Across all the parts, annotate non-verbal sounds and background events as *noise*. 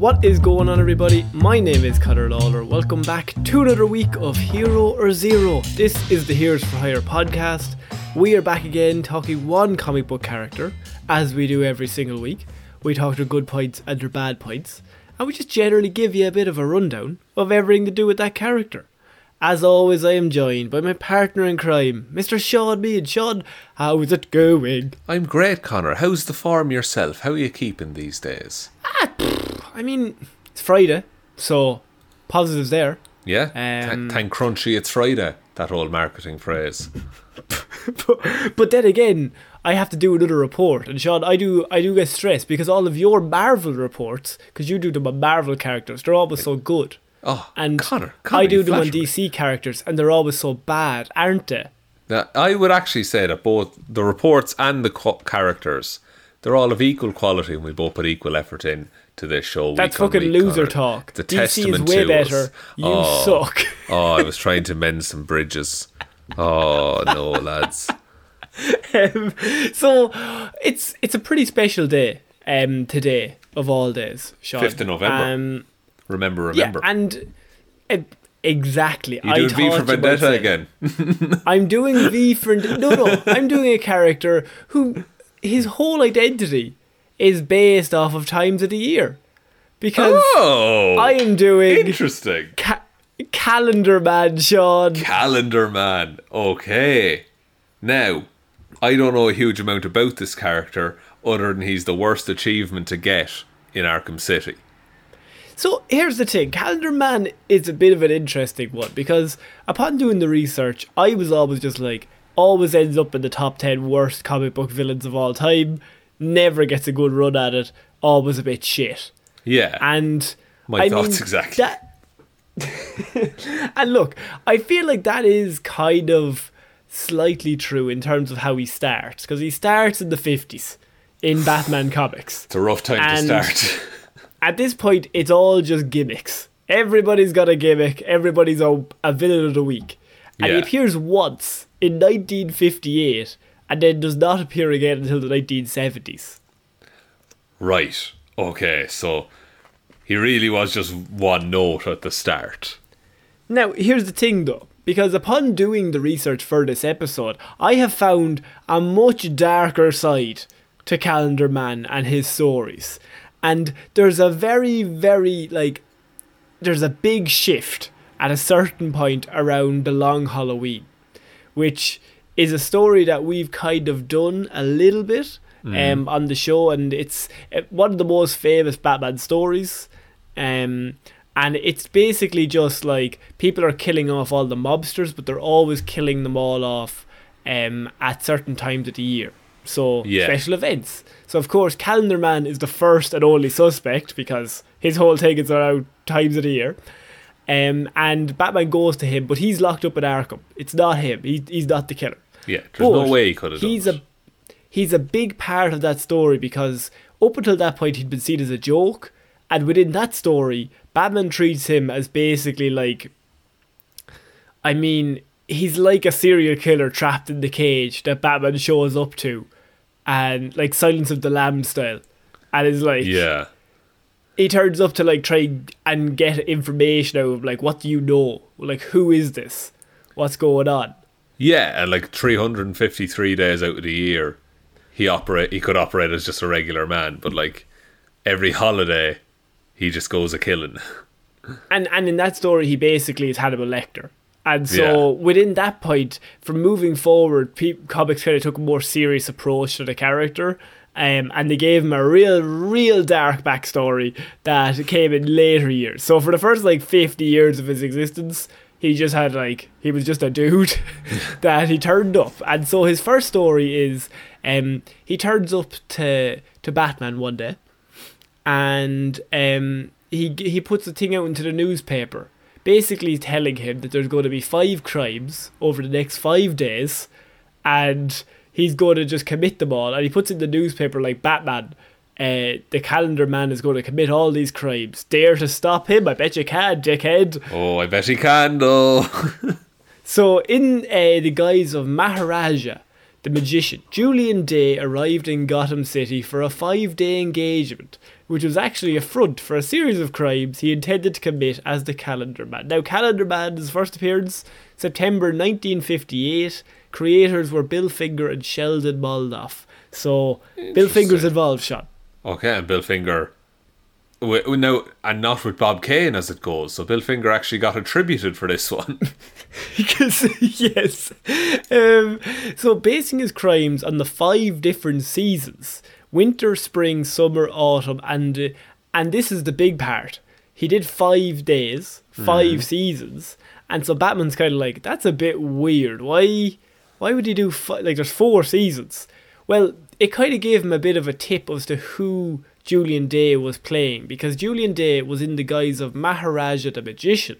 What is going on, everybody? My name is Conor Lawler. Welcome back to another week of Hero or Zero. This is the Heroes for Hire podcast. We are back again talking one comic book character, as we do every single week. We talk their good points and their bad points, and we just generally give you a bit of a rundown of everything to do with that character. As always, I am joined by my partner in crime, Mr. Sean Mead. Sean, how is it going? I'm great, Connor. How's the form yourself? How are you keeping these days? Ah, I mean, it's Friday, so positives there. Yeah? Um, Th- thank Crunchie it's Friday. That old marketing phrase. *laughs* but, but then again, I have to do another report, and Sean, I do I do get stressed because all of your Marvel reports, because you do them on Marvel characters, they're always so good. Oh, And Connor, I do them on. DC characters, and they're always so bad, aren't they? Now, I would actually say that both the reports and the co- characters, they're all of equal quality, and we both put equal effort in to this show. That's fucking loser Connor. talk. A DC is way better. us. You oh, suck. *laughs* oh, I was trying to mend some bridges. Oh no, lads. Um, so it's it's a pretty special day um, today of all days, Sean. 5th of November. Um, Remember, remember. Yeah, and uh, exactly. you I doing V for Vendetta again? *laughs* I'm doing V for no, no. I'm doing a character who his whole identity is based off of times of the year, because oh, I am doing interesting. ca- calendar man, Sean. Calendar Man. Okay. Now, I don't know a huge amount about this character other than he's the worst achievement to get in Arkham City. So here's the thing Calendar Man is a bit of an interesting one because upon doing the research, I was always just like, always ends up in the top 10 worst comic book villains of all time, never gets a good run at it, always a bit shit. Yeah. And My I thoughts mean, exactly. That *laughs* and look, I feel like that is kind of slightly true in terms of how he starts because he starts in the 50s in *laughs* Batman comics. it's a rough time and- to start. *laughs* at this point, it's all just gimmicks. Everybody's got a gimmick. Everybody's a, a villain of the week. And he appears once in 1958 and then does not appear again until the 1970s. right. Okay, so he really was just one note at the start. Now, here's the thing though, because upon doing the research for this episode, I have found a much darker side to Calendar Man and his stories. And there's a very, very, like, there's a big shift at a certain point around the long Halloween, which is a story that we've kind of done a little bit um, on the show, and it's uh, one of the most famous Batman stories. Um, and it's basically just like people are killing off all the mobsters, but they're always killing them all off um, at certain times of the year. So Yeah. special events. So of course, Calendar Man is the first and only suspect because his whole thing is around times of the year. Um, and Batman goes to him, but he's locked up in Arkham. It's not him. He, he's not the killer. Yeah, there's no way he could have done He's a he's a big part of that story because up until that point he'd been seen as a joke, and within that story, Batman treats him as basically like. I mean, he's like a serial killer trapped in the cage that Batman shows up to, and like Silence of the Lambs style, and is like Yeah. He turns up to like try and get information out of like what do you know, like who is this, what's going on. Yeah, and like 353 days out of the year, he operate he could operate as just a regular man, but like every holiday, he just goes a killing. *laughs* and and in that story he basically is Hannibal Lecter. And so within that point, from moving forward, pe- comics kind of took a more serious approach to the character, um, and they gave him a real, real dark backstory that came in later years. So for the first like fifty years of his existence, he just had like he was just a dude *laughs* that he turned up, and so his first story is um, he turns up to to Batman one day, and um, he he puts a thing out into the newspaper, basically telling him that there's going to be five crimes over the next five days, and he's going to just commit them all. And he puts in the newspaper like Batman. Uh, the calendar man is going to commit all these crimes. Dare to stop him? I bet you can, dickhead. Oh, I bet he can though. *laughs* So, in uh, the guise of Maharaja, the magician, Julian Day, arrived in Gotham City for a five day engagement, which was actually a front for a series of crimes he intended to commit as the Calendar Man. Now, Calendar Man's first appearance, September 1958. Creators were Bill Finger and Sheldon Moldoff. So, Bill Finger's involved, Sean. Okay, and Bill Finger. W- No, and not with Bob Kane as it goes. So Bill Finger actually got attributed for this one. *laughs* Because *laughs* yes, um, so basing his crimes on the five different seasons: winter, spring, summer, autumn, and uh, and this is the big part. He did five days, 5 seasons, and so Batman's kind of like that's a bit weird. Why? Why would he do fi- like there's four seasons? Well, it kind of gave him a bit of a tip as to who Julian Day was playing because Julian Day was in the guise of Maharaja the Magician.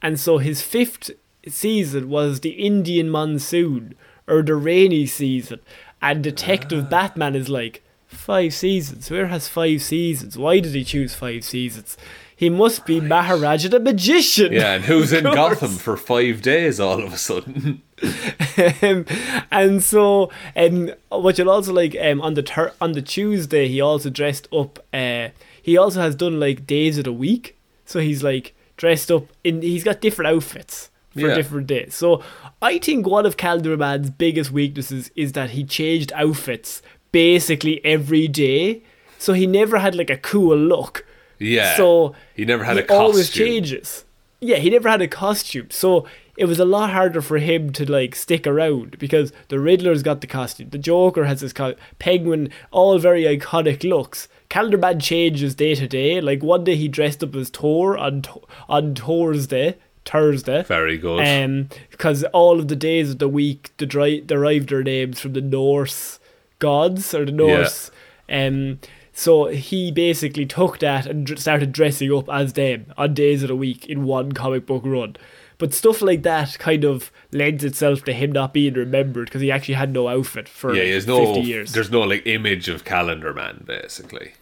And so his fifth season was the Indian monsoon or the rainy season. And Detective ah. Batman is like, five seasons? Where has five seasons? Why did he choose five seasons? He must be Maharaja the Magician. yeah, and who's in *laughs* Gotham for five days all of a sudden? *laughs* um, and so um, what you'll also like um, on the tur- on the Tuesday he also dressed up uh, he also has done like days of the week so he's like dressed up in he's got different outfits for Yeah. different days so I think one of Calendar Man's biggest weaknesses is that he changed outfits basically every day so he never had like a cool look Yeah. so he never had he a costume. always changes. Yeah, he never had a costume, so it was a lot harder for him to like stick around because the Riddler's got the costume, the Joker has his co- Penguin, all very iconic looks. Calendar Man changes day to day. Like one day he dressed up as Thor on on Thursday, Thursday. Very good. Um, because all of the days of the week deri- derived their names from the Norse gods or the Norse. Um, so he basically took that and started dressing up as them on days of the week in one comic book run. But stuff like that kind of lends itself to him not being remembered because he actually had no outfit for yeah, there's no 50 years. there's no like image of Calendar Man basically.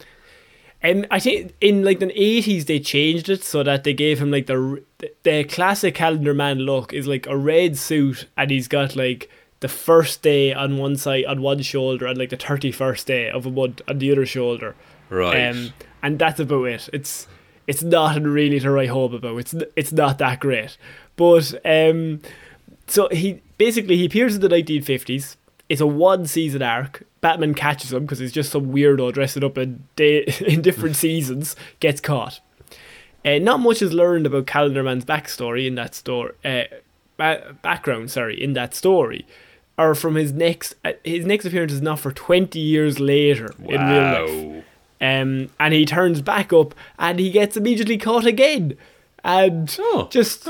And I think in like the eighties they changed it so that they gave him like the the, the classic calendar man look is like a red suit and he's got like the first day on one side on one shoulder and like the thirty first day of a month on the other shoulder. Right. Um, and that's about it. It's it's not really to write home about. It's it's not that great. But um, so he basically he appears in the 1950s. It's a one season arc. Batman catches him because he's just some weirdo dressing up in day, *laughs* in different *laughs* seasons. Gets caught. Uh, not much is learned about Calendar Man's backstory in that story. Uh, ba- background, sorry, in that story, or from his next. Uh, his next appearance is not for twenty years later in real life. Um, and he turns back up and he gets immediately caught again. And Oh. just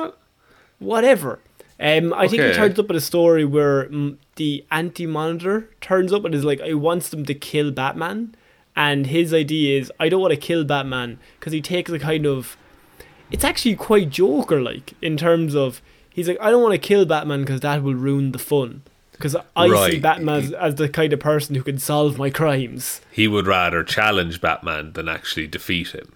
whatever. Um, I think he Okay. turns up at a story where mm, the anti monitor turns up and is like, I wants them to kill Batman. And his idea is, I don't want to kill Batman because he takes a kind of. It's actually quite Joker like in terms of. He's like, I don't want to kill Batman because that will ruin the fun. Because I see Batman as, as the kind of person who can solve my crimes. He would rather challenge Batman than actually defeat him.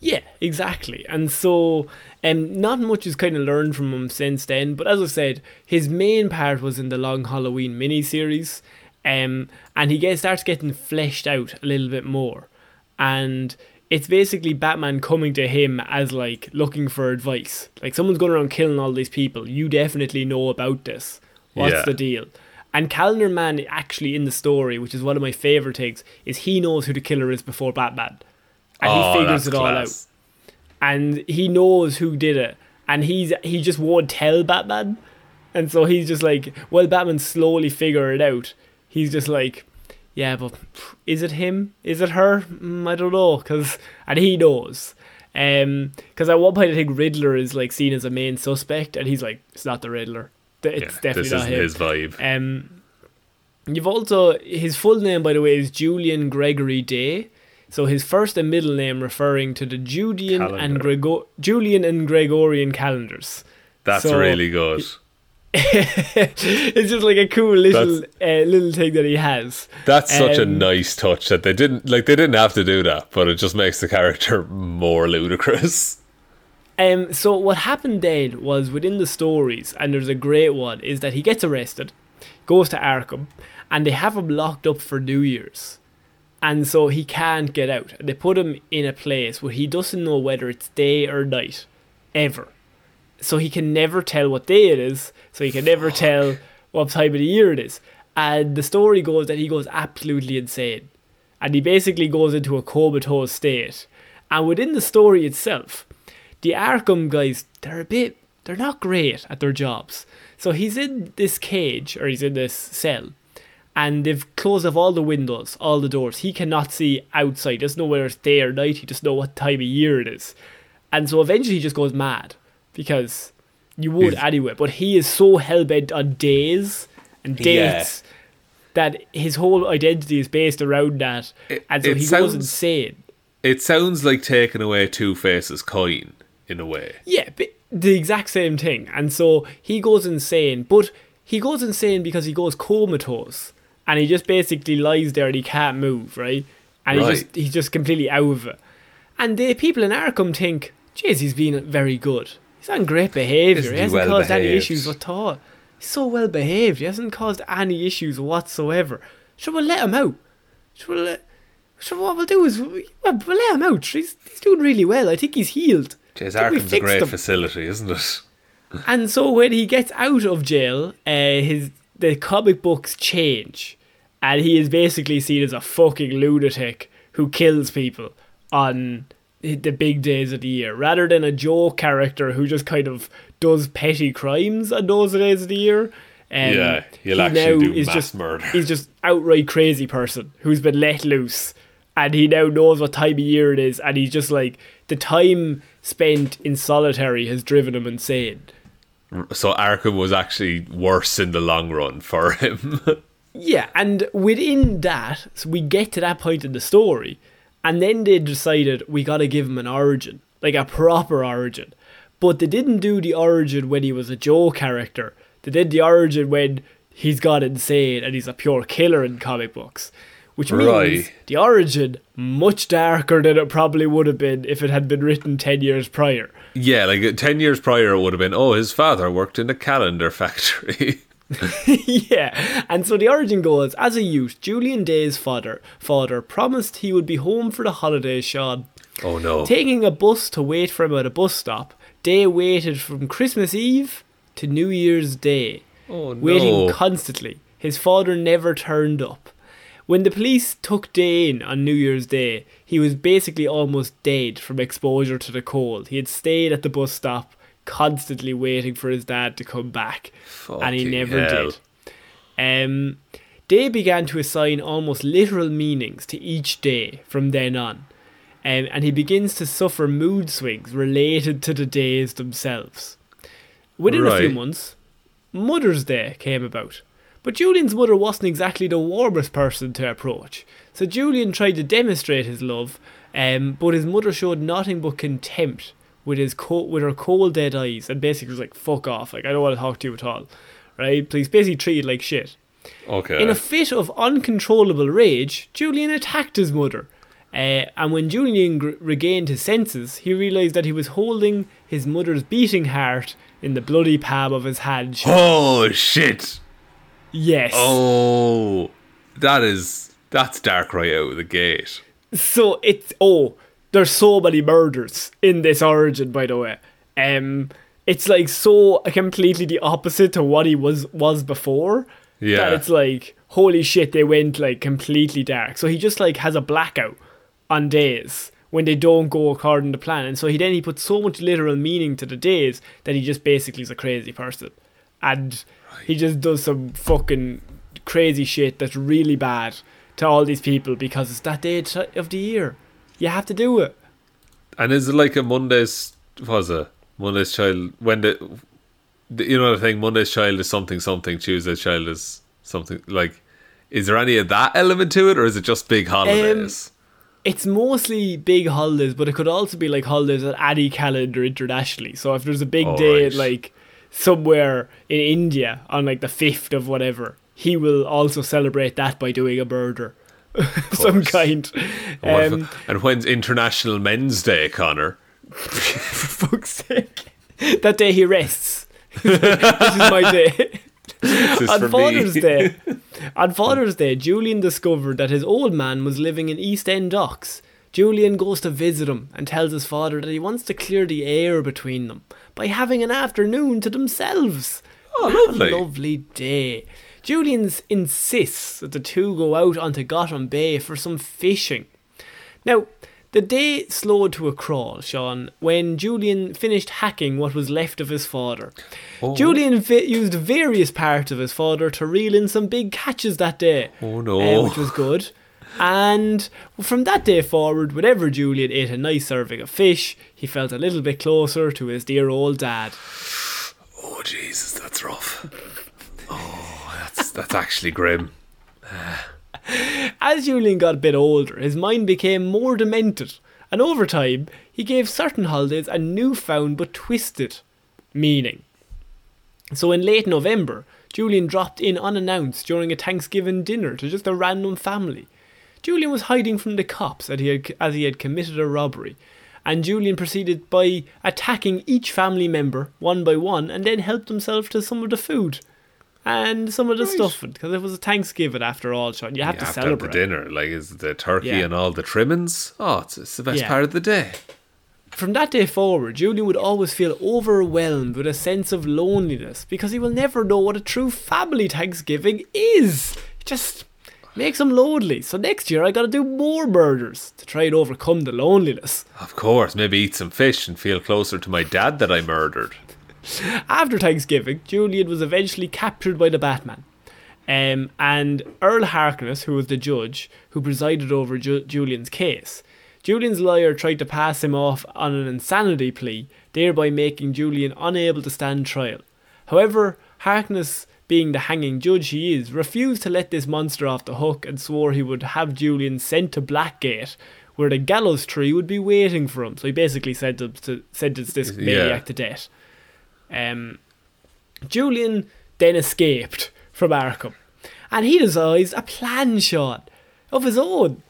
Yeah, exactly. And so, um, not much is kind of learned from him since then. But as I said, his main part was in the Long Halloween miniseries, um, and he gets starts getting fleshed out a little bit more, and it's basically Batman coming to him as like looking for advice. Like someone's going around killing all these people. You definitely know about this. What's Yeah. the deal? And Calendar Man actually in the story, which is one of my favorite things, is he knows who the killer is before Batman, and oh, he figures it all out. and he knows who did it. And he's he just won't tell batman. And so he's just like well batman slowly figure it out. He's just like yeah but is it him? Is it her? Mm, i don't know because and he knows. Um because at one point i think riddler is like seen as a main suspect and he's like it's not the riddler it's Yeah, definitely this not him his vibe. um, you've also his full name, by the way, is Julian Gregory Day. So his first and middle name referring to the Julian and Grego- Julian and Gregorian calendars. That's so- really good. *laughs* it's just like a cool little uh, little thing that he has. That's such a Um, nice touch that they didn't like. They didn't have to do that, but it just makes the character *laughs* more ludicrous. Um, so what happened then was within the stories, and there's a great one, is that he gets arrested, goes to Arkham, and they have him locked up for New Year's. And so he can't get out. They put him in a place where he doesn't know whether it's day or night, ever. So he can never tell what day it is, so he can never tell what time of the year it is. And the story goes that he goes absolutely insane. And he basically goes into a comatose state. And within the story itself, the Arkham guys, they're a bit, they're not great at their jobs. So he's in this cage, or he's in this cell, and they've closed off all the windows, all the doors. He cannot see outside. He doesn't know whether it's day or night. He just know what time of year it is. And so eventually he just goes mad because you would He's- anyway. But he is so hell bent on days and Yeah. dates that his whole identity is based around that, It- and so he goes sounds- insane. It sounds like taking away Two Face's coin in a way. Yeah, the exact same thing. And so he goes insane, but he goes insane because he goes comatose and he just basically lies there and he can't move, right? And he Right. just he's just completely out of it. And the people in Arkham think, jeez, he's been very good. He's on great behaviour. He he hasn't well caused any issues at all. He's so well behaved. He hasn't caused any issues whatsoever. So we'll let him out? Should we let, so what we'll do is we- well, we'll let him out. He's, he's doing really well. I think he's healed. Jeez, I think we Arkham's a great him. facility, isn't it? *laughs* And so when he gets out of jail, uh, his the comic books change, and he is basically seen as a fucking lunatic who kills people on the big days of the year, rather than a Joe character who just kind of does petty crimes on those days of the year. Um, Yeah, he'll he actually now do is mass just murder. he's just outright crazy person who's been let loose, and he now knows what time of year it is, and he's just like the time spent in solitary has driven him insane. So Arkham was actually worse in the long run for him. *laughs* Yeah, and within that, so we get to that point in the story, and then they decided we gotta give him an origin, like a proper origin. But they didn't do the origin when he was a Joe character. They did the origin when he's got insane and he's a pure killer in comic books. Which means Right. the origin much darker than it probably would have been if it had been written ten years prior. yeah, like uh, 10 years prior, it would have been, oh, his father worked in a calendar factory. *laughs* *laughs* yeah, and so the origin goes as a youth, Julian Day's father father promised he would be home for the holidays, Sean. oh, no. Taking a bus to wait for him at a bus stop, Day waited from Christmas Eve to New Year's Day, oh, no. waiting constantly. His father never turned up. When the police took Day in on New Year's Day, he was basically almost dead from exposure to the cold. He had stayed at the bus stop, constantly waiting for his dad to come back, and he never hell. did. Um, they began to assign almost literal meanings to each day from then on. Um, and he begins to suffer mood swings related to the days themselves. Within a few months, Mother's Day came about. But Julian's mother wasn't exactly the warmest person to approach. So Julian tried to demonstrate his love, um, but his mother showed nothing but contempt with his co- with her cold dead eyes and basically was like, fuck off, like I don't want to talk to you at all. Right? Please basically treated like shit. Okay. In a fit of uncontrollable rage, Julian attacked his mother. Uh, and when Julian gr- regained his senses, he realised that he was holding his mother's beating heart in the bloody palm of his hand. oh, shit. Yes. Oh, that is, that's dark right out of the gate. So it's oh, there's so many murders in this origin, by the way. Um, it's like so completely the opposite to what he was was before. Yeah. That it's like holy shit, they went like completely dark. So he just like has a blackout on days when they don't go according to plan, and so he then he puts so much literal meaning to the days that he just basically is a crazy person, and he just does some fucking crazy shit that's really bad to all these people because it's that day of the year. You have to do it. And is it like a Monday's, what was it? Monday's child, when the, the, you know the thing, Monday's child is something something, Tuesday's child is something, like, is there any of that element to it, or is it just big holidays? Um, it's mostly big holidays, but it could also be like holidays at any calendar internationally. So if there's a big Oh, day right. like somewhere in India on like the fifth of whatever, he will also celebrate that by doing a murder *laughs* of some kind. And Um, and when's International Men's Day, Connor? *laughs* for fuck's sake, that day he rests. *laughs* this is my day. This is on Father's me. Day, on Father's Day, Julian discovered that his old man was living in East End Docks. Julian goes to visit him and tells his father that he wants to clear the air between them by having an afternoon to themselves. Oh, lovely. A lovely day. Julian insists that the two go out onto Gotham Bay for some fishing. Now, the day slowed to a crawl, Sean, when Julian finished hacking what was left of his father. Oh. Julian vi- used various parts of his father to reel in some big catches that day. Oh, no. uh, which was good. And from that day forward, whenever Julian ate a nice serving of fish, he felt a little bit closer to his dear old dad. Oh Jesus, that's rough. Oh, that's that's actually grim. As Julian got a bit older, his mind became more demented, and over time, he gave certain holidays a newfound but twisted meaning. So in late November, Julian dropped in unannounced during a Thanksgiving dinner to just a random family. Julian was hiding from the cops as he had, as he had committed a robbery, and Julian proceeded by attacking each family member one by one and then helped himself to some of the food and some of the Right. stuff because it was a Thanksgiving after all, Sean. You have You to have to have celebrate. the dinner. Like is the turkey Yeah. and all the trimmings. Oh, it's, it's the best Yeah. part of the day. From that day forward, Julian would always feel overwhelmed with a sense of loneliness because he will never know what a true family Thanksgiving is. Just makes him lonely. So next year, I gotta do more murders to try and overcome the loneliness. Of course, maybe eat some fish and feel closer to my dad that I murdered. After Thanksgiving, Julian was eventually captured by the Batman. Um, and Earl Harkness, who was the judge who presided over Ju- Julian's case, Julian's lawyer tried to pass him off on an insanity plea, thereby making Julian unable to stand trial. However, Harkness, being the hanging judge he is, refused to let this monster off the hook and swore he would have Julian sent to Blackgate, where the gallows tree would be waiting for him. So he basically sentenced, to, sentenced this Yeah. maniac to death. Um, Julian then escaped from Arkham, and he devised a plan shot of his own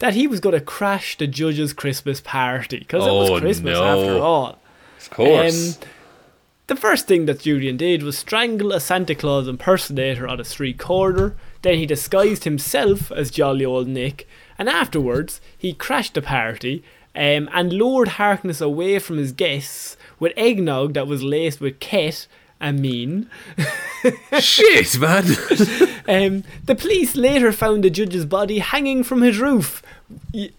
that he was going to crash the judge's Christmas party because it Oh, was Christmas no. after all. Of course. Um, the first thing that Julian did was strangle a Santa Claus impersonator on a street corner. Then he disguised himself as jolly old Nick, and afterwards he crashed the party um, and lured Harkness away from his guests with eggnog that was laced with ket and mean. Shit, man. *laughs* Um, the police later found the judge's body hanging from his roof,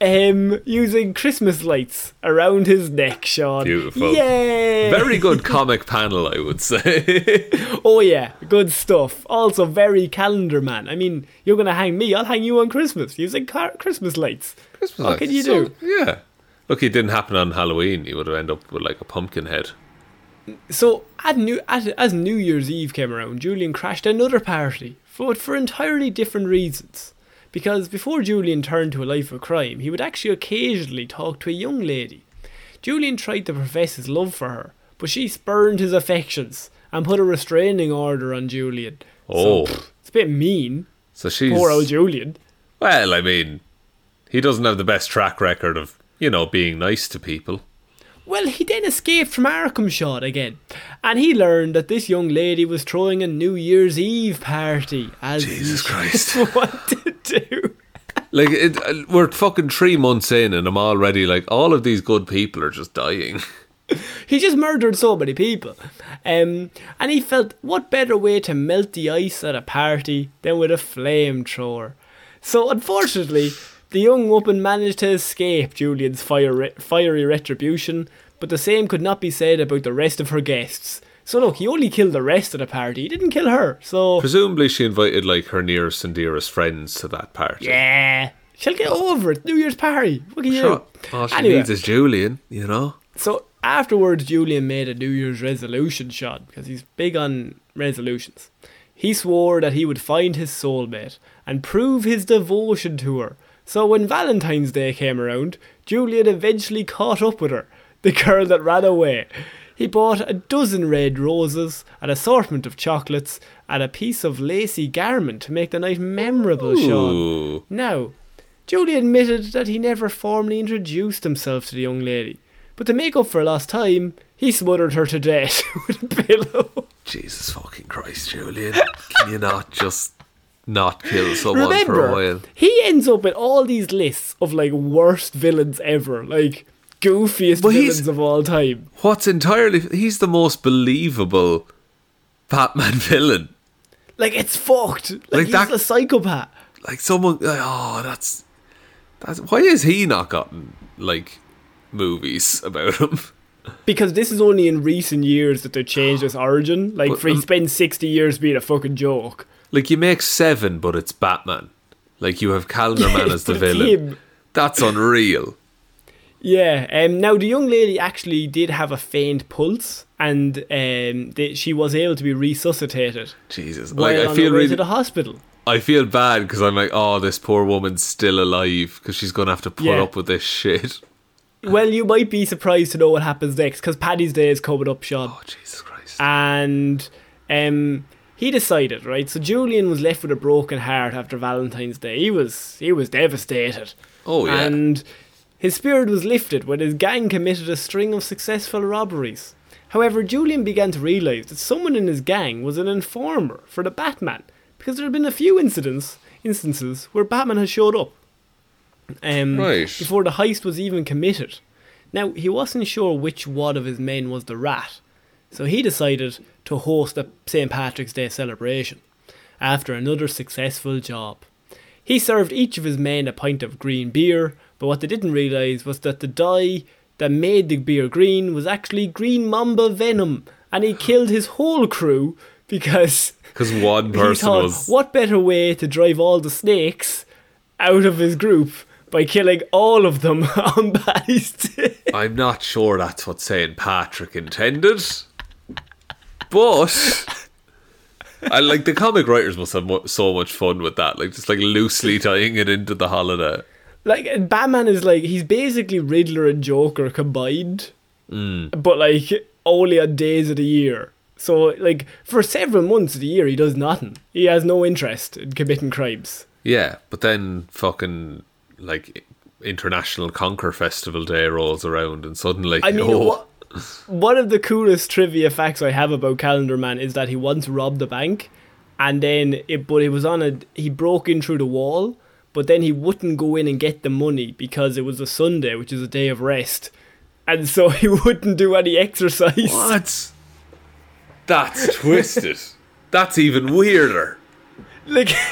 um, using Christmas lights around his neck. Sean, Beautiful. Yay! Very good *laughs* comic panel, I would say. *laughs* Oh yeah, good stuff. Also very calendar man. I mean, you're gonna hang me. I'll hang you on Christmas using car- Christmas lights. Christmas What can you So, do? yeah. Look, it didn't happen on Halloween. You would have ended up with like a pumpkin head. So at new at, as New Year's Eve came around, Julian crashed another party, but for entirely different reasons. Because before Julian turned to a life of crime, he would actually occasionally talk to a young lady. Julian tried to profess his love for her, but she spurned his affections and put a restraining order on Julian. Oh. so, pff, it's a bit mean. So she's. Poor old Julian. Well, I mean, he doesn't have the best track record of, you know, being nice to people. Well, he then escaped from Arkham Sean again, and he learned that this young lady was throwing a New Year's Eve party. As Jesus *laughs* Christ. what to do. Like, it, we're fucking three months in, and I'm already like, all of these good people are just dying. *laughs* He just murdered so many people, um, and he felt what better way to melt the ice at a party than with a flamethrower. So, unfortunately, the young woman managed to escape Julian's fire, fiery retribution, but the same could not be said about the rest of her guests. So look, he only killed the rest of the party. He didn't kill her. So Presumably, she invited like her nearest and dearest friends to that party. yeah, she'll get over it. New Year's party. What can you Sure. do? All she Anyway. needs is Julian, you know? So afterwards, Julian made a New Year's resolution shot because he's big on resolutions. He swore that he would find his soulmate and prove his devotion to her. So when Valentine's Day came around, Julian eventually caught up with her, the girl that ran away. He bought a dozen red roses, an assortment of chocolates, and a piece of lacy garment to make the night memorable, Sean. Now, Julie admitted that he never formally introduced himself to the young lady, but to make up for lost time, he smothered her to death *laughs* with a pillow. Jesus fucking Christ, Julian. Can you not just not kill someone for a while? he ends up in all these lists of like worst villains ever, like goofiest villains of all time. What's entirely. He's the most believable Batman *laughs* villain. Like it's fucked. Like, Like he's that- a psychopath. Like someone. Like, oh, that's. That's why has he not gotten like movies *laughs* about him? Because this is only in recent years that they changed *gasps* his origin. Like, But, for he um, spent sixty years being a fucking joke. Like you make seven, but it's Batman. Like you have Calendar Man as the villain. him. That's unreal. Yeah. Um. Now the young lady actually did have a faint pulse, and um, they, she was able to be resuscitated Jesus, like I feel really, to the hospital. I feel bad because I'm like, oh, this poor woman's still alive because she's gonna have to put Yeah. up with this shit. *laughs* Well, you might be surprised to know what happens next, because Paddy's Day is coming up, Sean. Oh Jesus Christ! and um, he decided right. So Julian was left with a broken heart after Valentine's Day. He was he was devastated. oh yeah, And his spirit was lifted when his gang committed a string of successful robberies. However, Julian began to realise that someone in his gang was an informer for the Batman, because there had been a few incidents instances where Batman had showed up. Um, Right. Before the heist was even committed. Now, he wasn't sure which one of his men was the rat, so he decided to host a St. Patrick's Day celebration after another successful job. He served each of his men a pint of green beer, but what they didn't realise was that the dye that made the beer green was actually green mamba venom, and he killed his whole crew because *laughs* because one *laughs* person thought, was. what better way to drive all the snakes out of his group by killing all of them *laughs* on Paddy's Day? I'm not sure that's what Saint Patrick intended, but *laughs* I like the comic writers must have mo- so much fun with that, like just like loosely *laughs* tying it into the holiday. Like Batman is like he's basically Riddler and Joker combined, mm. but like only on days of the year. So like for several months of the year he does nothing. He has no interest in committing crimes. Yeah, but then fucking like International Conquer Festival Day rolls around, and suddenly, I mean, oh, what, one of the coolest trivia facts I have about Calendar Man is that he once robbed a bank, and then it, but it was on a he broke in through the wall, but then he wouldn't go in and get the money because it was a Sunday, which is a day of rest, and so *laughs* he wouldn't do any exercise. what? That's twisted. That's even weirder. Like, *laughs*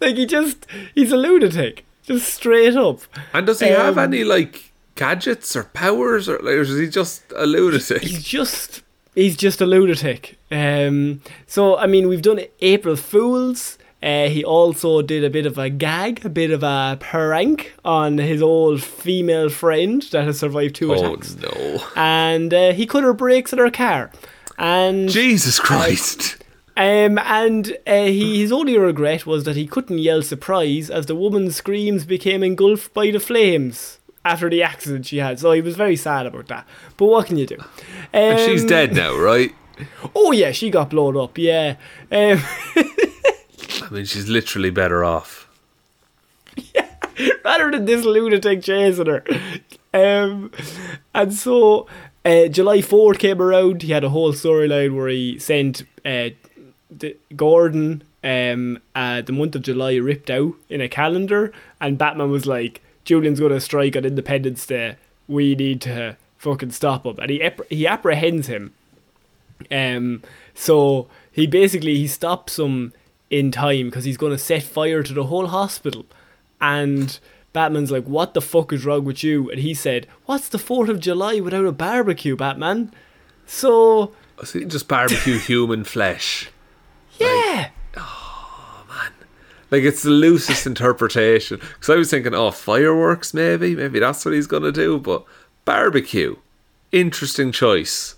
like he just he's a lunatic, just straight up. And does he have Um, any like gadgets or powers, or, like, or is he just a lunatic? He's just he's just a lunatic. Um, so I mean, we've done April Fools. Uh, he also did a bit of a gag, a bit of a prank on his old female friend that has survived two Oh attacks, no! and uh, he cut her brakes in her car. And Jesus Christ! um, and uh, he, his only regret was that he couldn't yell surprise as the woman's screams became engulfed by the flames after the accident she had. So he was very sad about that. But what can you do? and she's Um, dead now, right? Oh yeah, she got blown up. Yeah. Um, *laughs* I mean, she's literally better off. *laughs* rather than this lunatic chasing her. Um, and so uh, July 4th came around. He had a whole storyline where he sent uh, the, Gordon um, uh, the month of July ripped out in a calendar, and Batman was like, "Julian's going to strike on Independence Day. We need to fucking stop him." And he ap- he apprehends him. Um, so he basically he stops him in time because he's going to set fire to the whole hospital, and Batman's like, "What the fuck is wrong with you?" And he said, "What's the Fourth of July without a barbecue, Batman?" So So just barbecue *laughs* human flesh. yeah, Like it's the loosest interpretation. Because I was thinking, oh, fireworks, maybe, maybe that's what he's gonna do. But barbecue, interesting choice.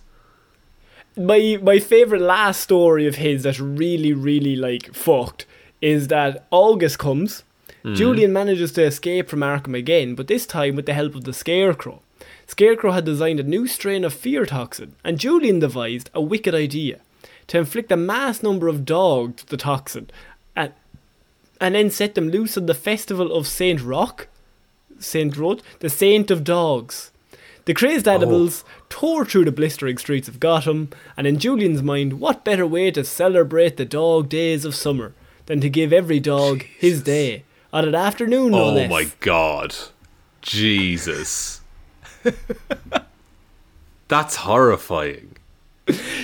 my my favorite last story of his that's really really like fucked is that August comes. Mm-hmm. Julian manages to escape from Arkham again, but this time with the help of the Scarecrow. Scarecrow had designed a new strain of fear toxin, and Julian devised a wicked idea to inflict a mass number of dogs with the toxin, and then set them loose on the festival of Saint Rock, Saint Road, the Saint of Dogs. The crazed oh. animals tore through the blistering streets of Gotham, and in Julian's mind, what better way to celebrate the dog days of summer than to give every dog his day on an afternoon, no Oh less. my god. Jesus. *laughs* That's horrifying.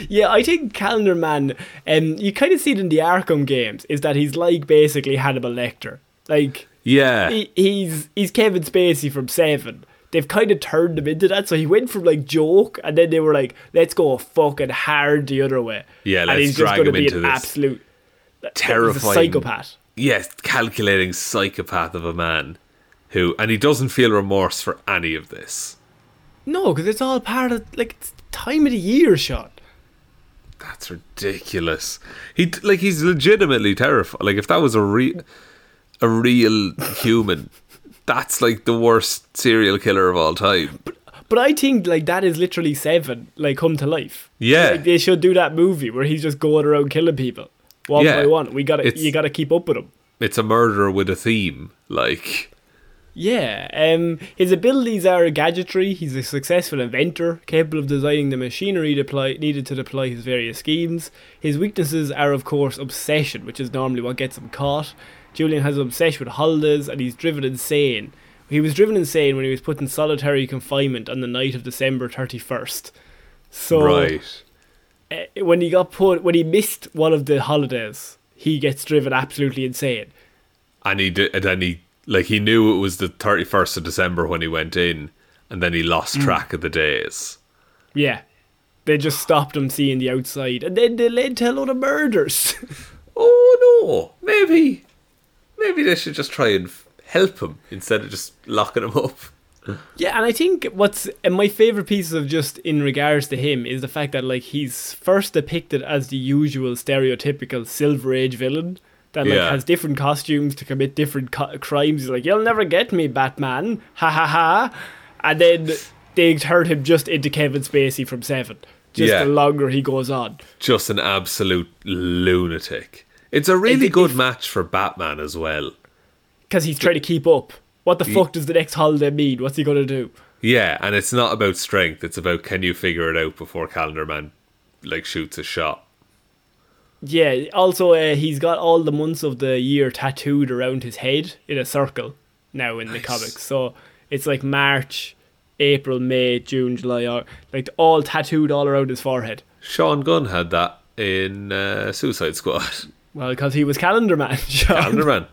Yeah, I think Calendar Man, um, you kind of see it in the Arkham games, is that he's like basically Hannibal Lecter. Like, Yeah. he, he's he's Kevin Spacey from Seven. They've kind of turned him into that, so he went from like joke, and then they were like, "Let's go fucking hard the other way." Yeah, and let's he's just drag gonna him be into an this absolute terrifying psychopath. Yes, calculating psychopath of a man who and he doesn't feel remorse for any of this. No, because it's all part of like it's time of the year, Sean. That's ridiculous. He like he's legitimately terrified. Like if that was a real a real human, that's like the worst serial killer of all time. But I think like that is literally Seven, like come to life. Yeah. like, they should do that movie where he's just going around killing people one Yeah. by one. We gotta, you gotta keep up with him. It's a murderer with a theme. Like Yeah, um, his abilities are gadgetry. He's a successful inventor, capable of designing the machinery deploy- needed to deploy his various schemes. His weaknesses are, of course, obsession, which is normally what gets him caught. Julian has an obsession with holidays, and he's driven insane. He was driven insane when he was put in solitary confinement on the night of December thirty first. So right. uh, when he got put, when he missed one of the holidays, he gets driven absolutely insane. And he did and then he like he knew it was the thirty first of December when he went in and then he lost mm. track of the days. Yeah. They just stopped him seeing the outside. And then they led to a lot of murders. *laughs* Oh no, maybe, maybe they should just try and help him instead of just locking him up. *laughs* yeah, and I think what's and my favourite pieces of just in regards to him is the fact that like he's first depicted as the usual stereotypical Silver Age villain that like Yeah. has different costumes to commit different co- crimes. He's like, "You'll never get me, Batman!" *laughs* Ha ha ha! And then they turned him just into Kevin Spacey from Seven. Just Yeah. the longer he goes on. Just an absolute lunatic. It's a really good if- match for Batman as well. because he's trying to keep up. What the fuck does the next holiday mean? What's he gonna do? Yeah, and it's not about strength. It's about can you figure it out before Calendar Man like shoots a shot. Yeah. Also, uh, he's got all the months of the year tattooed around his head in a circle now in the comics. So it's like March, April, May, June, July, like all tattooed all around his forehead. Sean Gunn had that in uh, Suicide Squad. Well, because he was Calendar Man. *laughs* Sean. Calendar Man.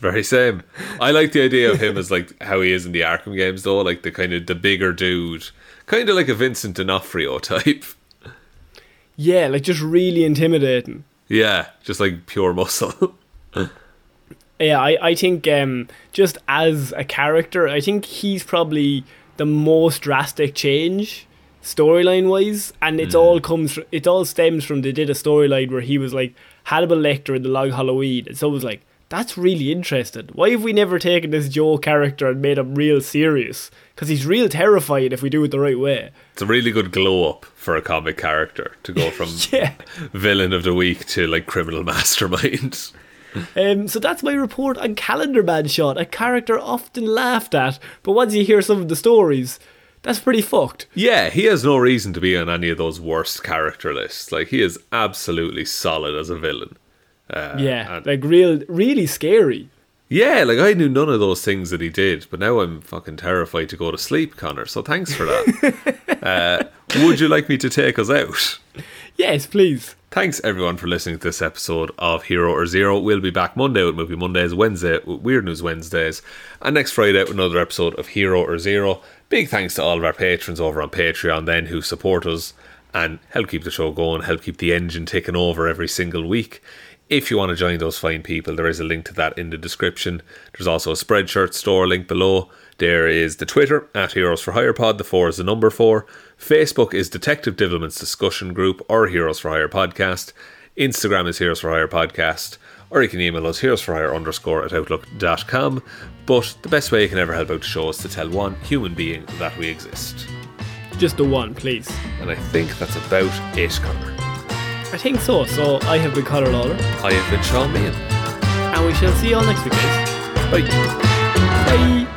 Very same. I like the idea of him as like how he is in the Arkham games though, like the kind of the bigger dude. Kind of like a Vincent D'Onofrio type. Yeah, like just really intimidating. Yeah, just like pure *laughs* muscle. Yeah, I, I think um, just as a character, I think he's probably the most drastic change storyline wise, and it's all comes it all stems from they did a storyline where he was like Hannibal Lecter in the Long Halloween, and so it was like that's really interesting. Why have we never taken this Joe character and made him real serious? Because he's real terrifying if we do it the right way. it's a really good glow up for a comic character to go from *laughs* Yeah. villain of the week to like criminal *laughs* mastermind. Um, so that's my report on Calendar Man Sean, a character often laughed at, but once you hear some of the stories, that's pretty fucked. Yeah, he has no reason to be on any of those worst character lists. Like he is absolutely solid as a villain. Uh, Yeah, and- like real, really scary. yeah, like I knew none of those things that he did, but now I'm fucking terrified to go to sleep, Connor. So thanks for that. *laughs* uh, would you like me to take us out? Yes, please. Thanks everyone for listening to this episode of Hero or Zero. We'll be back Monday with Movie Mondays, Wednesday with Weird News Wednesdays, and next Friday with another episode of Hero or Zero. Big thanks to all of our patrons over on Patreon then who support us and help keep the show going, help keep the engine ticking over every single week. If you want to join those fine people, there is a link to that in the description. There's also a Spreadshirt store link below. There is the Twitter at Heroes for Hire Pod. The four is the number four. Facebook is Detective Divilment's discussion group or Heroes for Hire podcast. Instagram is Heroes for Hire podcast. Or you can email us heroes for hire underscore at outlook.com. But the best way you can ever help out the show is to tell one human being that we exist. Just the one, please. And I think that's about it, Connor. I think so. So I have been Conor Lawler, I have been Shaun Meighan. and we shall see you all next week, guys. Bye. Bye.